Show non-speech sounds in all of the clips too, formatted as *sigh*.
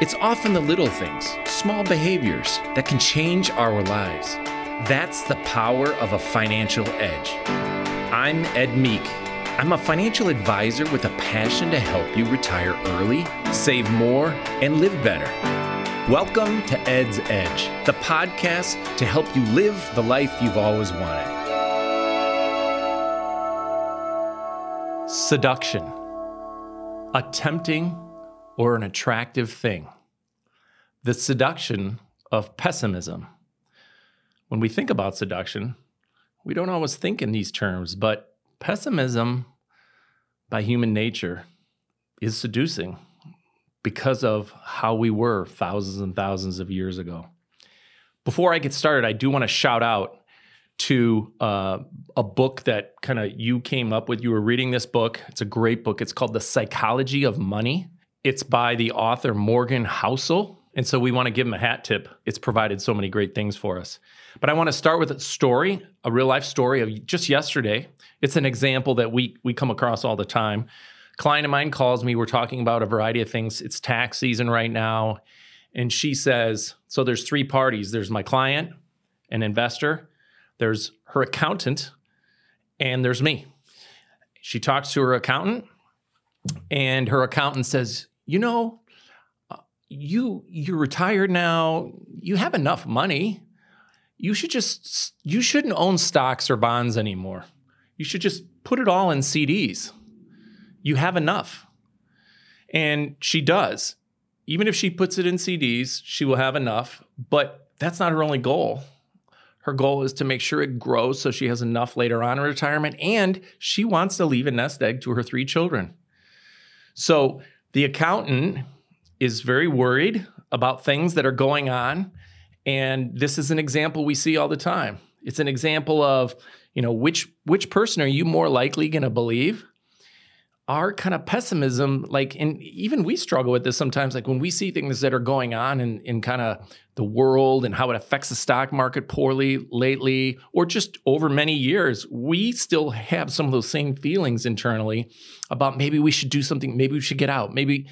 It's often the little things, small behaviors that can change our lives. That's the power of a financial edge. I'm Ed Meek. I'm a financial advisor with a passion to help you retire early, save more, and live better. Welcome to Ed's Edge, the podcast to help you live the life you've always wanted. Seduction, a tempting or an attractive thing. The seduction of pessimism. When we think about seduction, we don't always think in these terms, but pessimism by human nature is seducing because of how we were thousands and thousands of years ago. Before I get started, I do want to shout out to uh, a book that kind of you came up with. You were reading this book. It's a great book. It's called The Psychology of Money. It's by the author Morgan Housel. And so we want to give him a hat tip. It's provided so many great things for us. But I want to start with a story, a real life story of just yesterday. It's an example that we we come across all the time. A client of mine calls me. We're talking about a variety of things. It's tax season right now. And she says, so there's three parties. There's my client, an investor, there's her accountant, and there's me. She talks to her accountant, and her accountant says, "You know, uh, you you're retired now. You have enough money. You should just you shouldn't own stocks or bonds anymore. You should just put it all in CDs. You have enough." And she does. Even if she puts it in CDs, she will have enough, but that's not her only goal. Her goal is to make sure it grows so she has enough later on in retirement, and she wants to leave a nest egg to her three children. So the accountant is very worried about things that are going on. And this is an example we see all the time. It's an example of, you know, which which person are you more likely going to believe? Our kind of pessimism, like, and even we struggle with this sometimes, like when we see things that are going on in, in kind of the world and how it affects the stock market poorly lately, or just over many years, we still have some of those same feelings internally about maybe we should do something, maybe we should get out, maybe,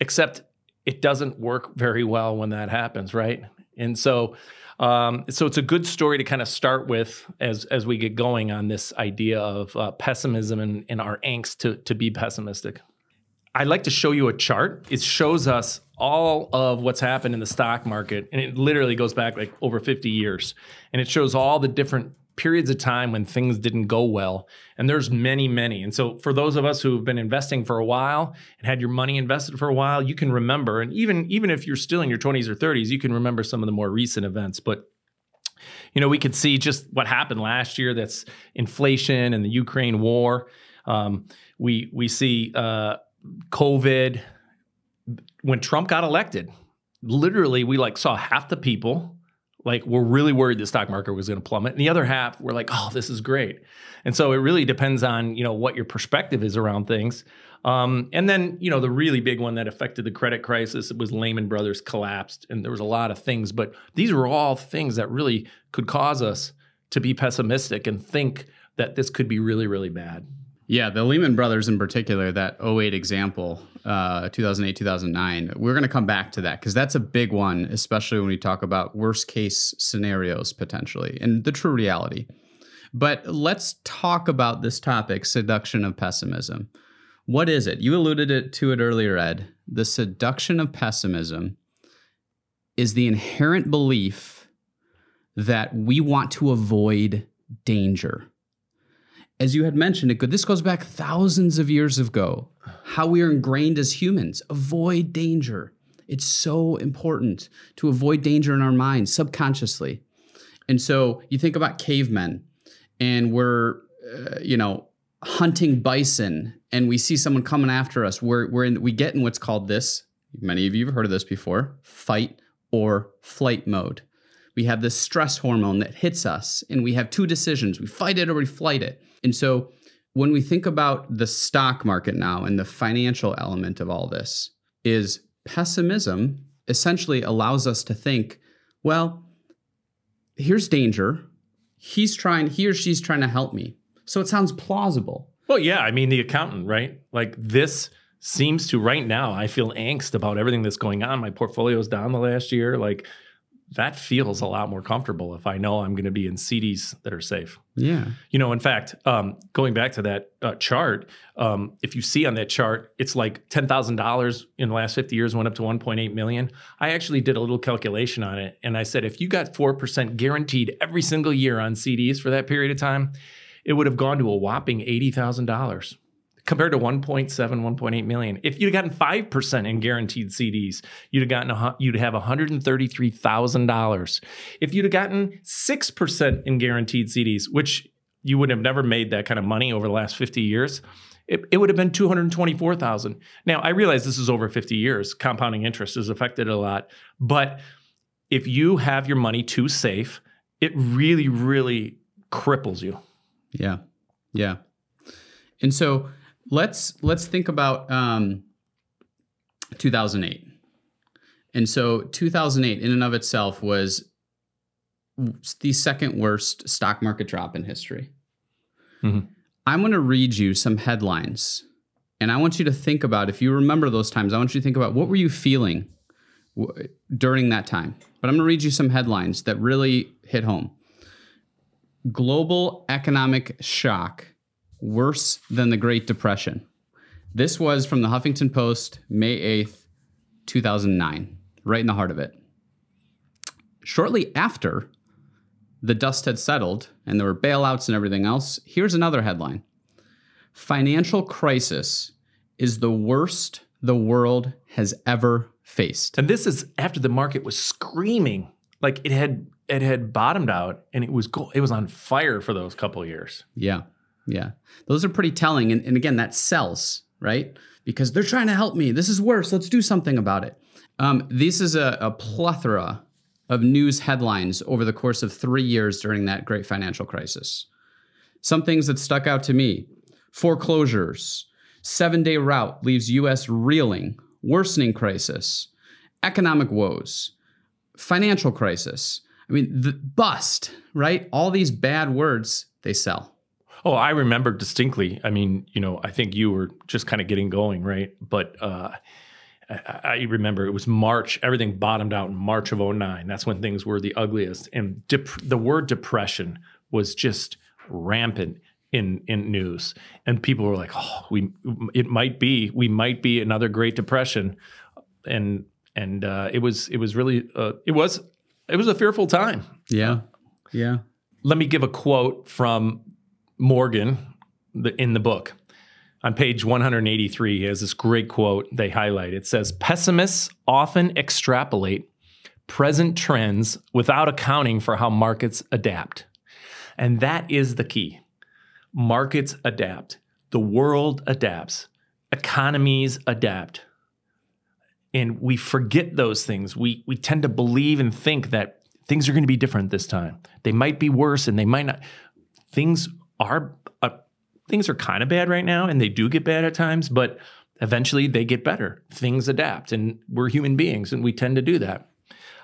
except it doesn't work very well when that happens, right? And so, um, so it's a good story to kind of start with as as we get going on this idea of uh, pessimism and, and our angst to to be pessimistic. I'd like to show you a chart. It shows us all of what's happened in the stock market, and it literally goes back like over 50 years. And it shows all the different periods of time when things didn't go well. And there's many, many. And so for those of us who have been investing for a while and had your money invested for a while, you can remember, and even even if you're still in your 20s or 30s, you can remember some of the more recent events. But you know, we could see just what happened last year. That's inflation and the Ukraine war. Um, we we see uh, COVID when Trump got elected. Literally, we like saw half the people like we're really worried the stock market was going to plummet. And the other half we're like oh this is great. And so it really depends on you know what your perspective is around things. Um, and then you know the really big one that affected the credit crisis was lehman brothers collapsed and there was a lot of things. But these were all things that really could cause us to be pessimistic and think that this could be really really bad yeah, the Lehman Brothers in particular, that 08 example, uh, 2008, 2009, we're going to come back to that because that's a big one, especially when we talk about worst case scenarios potentially and the true reality. But let's talk about this topic seduction of pessimism. What is it? You alluded it, to it earlier, Ed. The seduction of pessimism is the inherent belief that we want to avoid danger as you had mentioned, it this goes back thousands of years ago. How we are ingrained as humans, avoid danger. It's so important to avoid danger in our minds subconsciously. And so you think about cavemen, and we're, uh, you know, hunting bison, and we see someone coming after us. We're, we're in, we get in what's called this. Many of you have heard of this before: fight or flight mode. We have this stress hormone that hits us, and we have two decisions: we fight it or we flight it. And so when we think about the stock market now and the financial element of all this is pessimism essentially allows us to think, well, here's danger. He's trying, he or she's trying to help me. So it sounds plausible. Well, yeah. I mean, the accountant, right? Like this seems to right now. I feel angst about everything that's going on. My portfolio's down the last year. Like that feels a lot more comfortable if I know I'm going to be in CDs that are safe. Yeah. You know, in fact, um, going back to that uh, chart, um, if you see on that chart, it's like ten thousand dollars in the last fifty years went up to one point eight million. I actually did a little calculation on it, and I said if you got four percent guaranteed every single year on CDs for that period of time, it would have gone to a whopping eighty thousand dollars compared to 1.7 1.8 million. If you'd have gotten 5% in guaranteed cds you'd have gotten a, you'd have $133000 if you'd have gotten 6% in guaranteed cds which you would have never made that kind of money over the last 50 years it, it would have been 224000 now i realize this is over 50 years. Compounding interest has affected a lot. But if you have your money too safe it really really cripples you. Yeah. Yeah. And so let's let's think about um 2008. And so 2008 in and of itself was the second worst stock market drop in history. Mhm. I'm going to read you some headlines and I want you to think about if you remember those times, I want you to think about what were you feeling w- during that time. But I'm going to read you some headlines that really hit home. Global economic shock worse than the Great Depression. This was from the Huffington Post, May 8th, 2009, right in the heart of it. Shortly after the dust had settled and there were bailouts and everything else, here's another headline Financial crisis is the worst the world has ever faced. And this is after the market was screaming, like it had it had bottomed out, and it was go- it was on fire for those couple of years. Yeah. Yeah. Those are pretty telling. And, and again, that sells, right? Because they're trying to help me. This is worse. Let's do something about it. Um, this is a, a plethora of news headlines over the course of three years during that great financial crisis. Some things that stuck out to me foreclosures, seven day rout leaves US reeling, worsening crisis, economic woes, financial crisis. I mean, the bust, right? All these bad words, they sell. Oh, I remember distinctly. I mean, you know, I think you were just kind of getting going, right? But uh, I, I remember it was March. Everything bottomed out in March of 09. That's when things were the ugliest. And dep- the word depression was just rampant in in news, and people were like, "Oh, we it might be we might be another Great Depression," and and uh, it was it was really uh, it was it was a fearful time. Yeah. Yeah. Let me give a quote from Morgan the, in the book. On page 183, he has this great quote they highlight. It says, Pessimists often extrapolate present trends without accounting for how markets adapt. And that is the key. Markets adapt, the world adapts, economies adapt. And we forget those things. We, we tend to believe and think that things are going to be different this time. They might be worse and they might not. Things are uh, things are kind of bad right now and they do get bad at times, but eventually they get better. Things adapt and we're human beings and we tend to do that.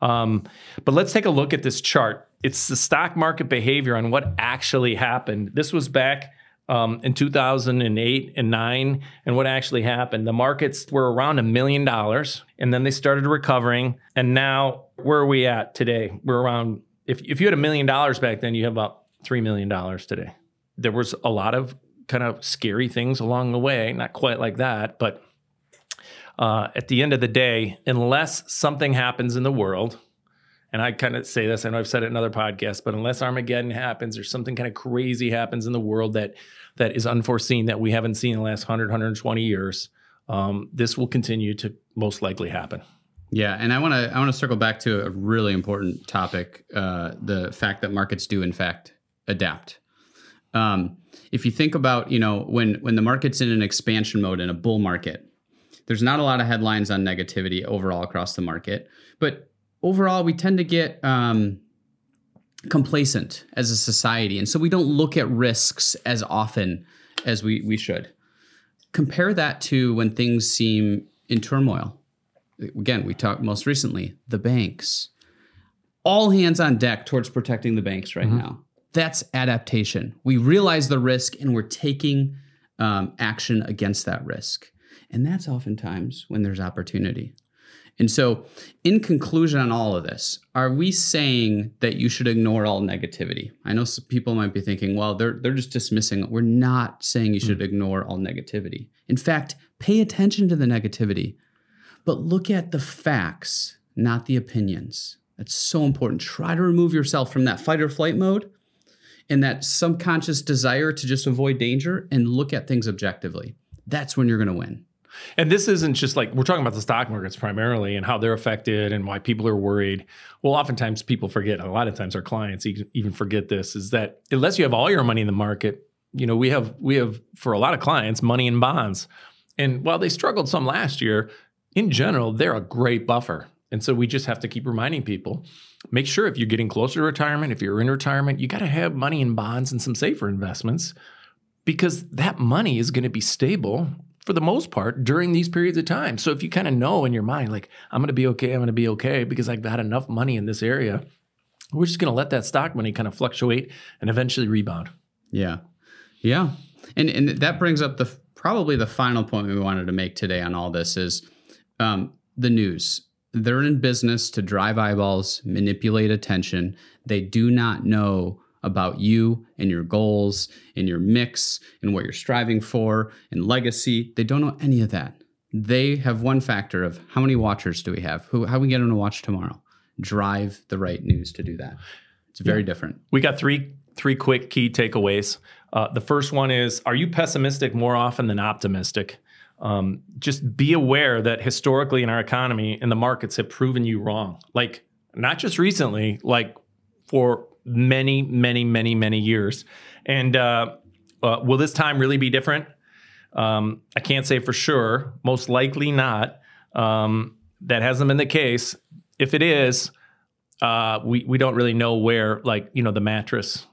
Um, but let's take a look at this chart. It's the stock market behavior on what actually happened. This was back um, in 2008 and 9 and what actually happened. The markets were around a million dollars and then they started recovering. And now, where are we at today? We're around, if, if you had a million dollars back then, you have about $3 million today. There was a lot of kind of scary things along the way, not quite like that, but uh, at the end of the day, unless something happens in the world, and I kind of say this, I know I've said it in other podcasts, but unless Armageddon happens or something kind of crazy happens in the world that that is unforeseen that we haven't seen in the last 100, 120 years, um, this will continue to most likely happen. Yeah, and I want to I want to circle back to a really important topic: uh, the fact that markets do in fact adapt. Um, if you think about you know when when the market's in an expansion mode in a bull market, there's not a lot of headlines on negativity overall across the market, but overall we tend to get um, complacent as a society, and so we don't look at risks as often as we we should. Compare that to when things seem in turmoil again, we talked most recently, the banks. All hands on deck towards protecting the banks right now. That's adaptation. We realize the risk and we're taking um, action against that risk. And that's oftentimes when there's opportunity. And so, in conclusion on all of this, are we saying that you should ignore all negativity? I know some people might be thinking, well, they're they're just dismissing. We're not saying you should ignore all negativity. In fact, pay attention to the negativity, but look at the facts, not the opinions. That's so important. Try to remove yourself from that fight or flight mode and that subconscious desire to just avoid danger and look at things objectively. That's when you're going to win. And this isn't just like we're talking about the stock markets primarily and how they're affected and why people are worried. Well, oftentimes people forget, a lot of times our clients even forget this is that unless you have all your money in the market, you know, we have we have for a lot of clients money in bonds. And while they struggled some last year, in general, they're a great buffer. And so we just have to keep reminding people make sure if you're getting closer to retirement, if you're in retirement, you got to have money in bonds and some safer investments because that money is going to be stable for the most part during these periods of time. So if you kind of know in your mind, like, I'm going to be okay, I'm going to be okay because I've got enough money in this area, we're just going to let that stock money kind of fluctuate and eventually rebound. Yeah. Yeah. And, and that brings up the probably the final point we wanted to make today on all this is um, the news. They're in business to drive eyeballs, manipulate attention. They do not know about you and your goals and your mix and what you're striving for and legacy. They don't know any of that. They have one factor of how many watchers do we have? Who how we get them to watch tomorrow? Drive the right news to do that. It's very yeah. different. We got three three quick key takeaways. Uh, the first one is: Are you pessimistic more often than optimistic? Um, just be aware that historically in our economy and the markets have proven you wrong. Like not just recently, like for many, many, many, many years. And uh, uh, will this time really be different? Um, I can't say for sure. Most likely not. Um, that hasn't been the case. If it is, uh, we we don't really know where, like you know, the mattress.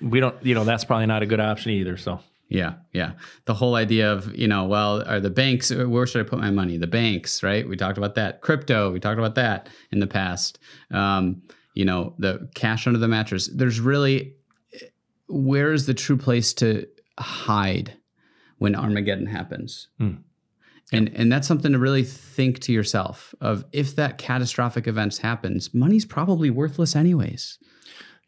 We don't, you know, that's probably not a good option either. So. Yeah, yeah. The whole idea of, you know, well, are the banks, where should I put my money? The banks, right? We talked about that. Crypto, we talked about that in the past. Um, you know, the cash under the mattress. There's really where is the true place to hide when Armageddon happens? Mm. And and that's something to really think to yourself of if that catastrophic event happens, money's probably worthless anyways.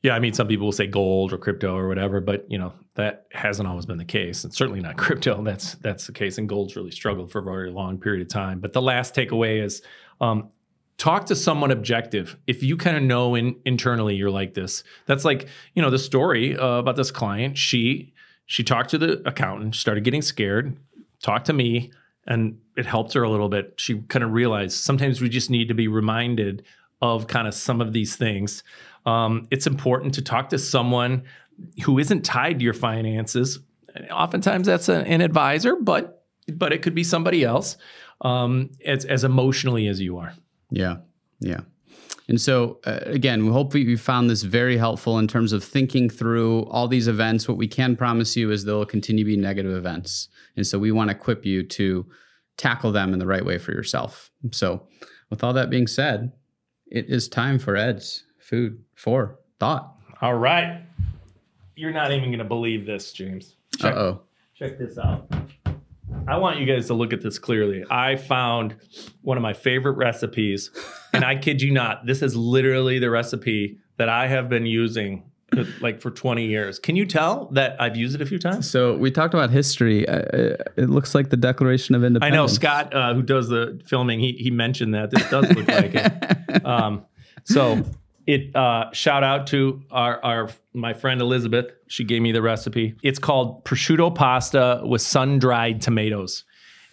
Yeah, I mean, some people will say gold or crypto or whatever, but you know that hasn't always been the case, and certainly not *laughs* crypto. That's that's the case, and gold's really struggled for a very long period of time. But the last takeaway is um, talk to someone objective if you kind of know in, internally you're like this that's like you know the story uh, about this client she she talked to the accountant started getting scared talked to me and it helped her a little bit she kind of realized sometimes we just need to be reminded of kind of some of these things um, it's important to talk to someone who isn't tied to your finances oftentimes that's a, an advisor but but it could be somebody else um, as, as emotionally as you are yeah. Yeah. And so, uh, again, we hope you found this very helpful in terms of thinking through all these events. What we can promise you is there will continue to be negative events. And so, we want to equip you to tackle them in the right way for yourself. So, with all that being said, it is time for Ed's food for thought. All right. You're not even going to believe this, James. Uh oh. Check this out. I want you guys to look at this clearly. I found one of my favorite recipes, and I kid you not, this is literally the recipe that I have been using like for 20 years. Can you tell that I've used it a few times? So we talked about history. Uh, uh it looks like the Declaration of Independence. I know Scott, uh, who does the filming, he he mentioned that this does look like it. *laughs* Um, so it uh, shout out to our, our my friend Elizabeth. She gave me the recipe. It's called prosciutto pasta with sun dried tomatoes.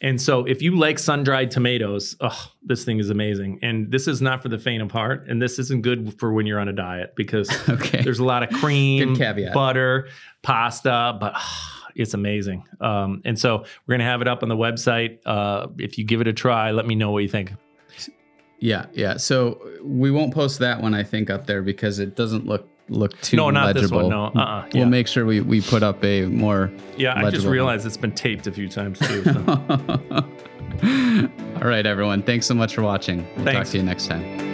And so, if you like sun dried tomatoes, oh, this thing is amazing. And this is not for the faint of heart. And this isn't good for when you're on a diet because *laughs* okay. there's a lot of cream, butter, pasta, but oh, it's amazing. Um, and so, we're going to have it up on the website. Uh, if you give it a try, let me know what you think. Yeah, yeah. So we won't post that one, I think, up there because it doesn't look look too no, not legible. this one. No, uh-uh. We'll make sure we, we put up a more. Yeah, I just realized one. it's been taped a few times too. So. *laughs* All right, everyone. Thanks so much for watching. We'll Thanks. talk to you next time.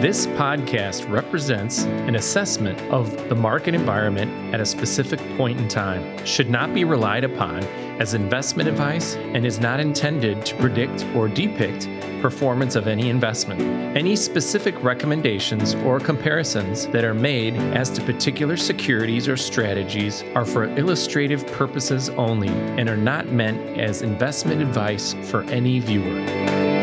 This podcast represents an assessment of the market environment at a specific point in time, should not be relied upon as investment advice and is not intended to predict or depict performance of any investment. Any specific recommendations or comparisons that are made as to particular securities or strategies are for illustrative purposes only and are not meant as investment advice for any viewer.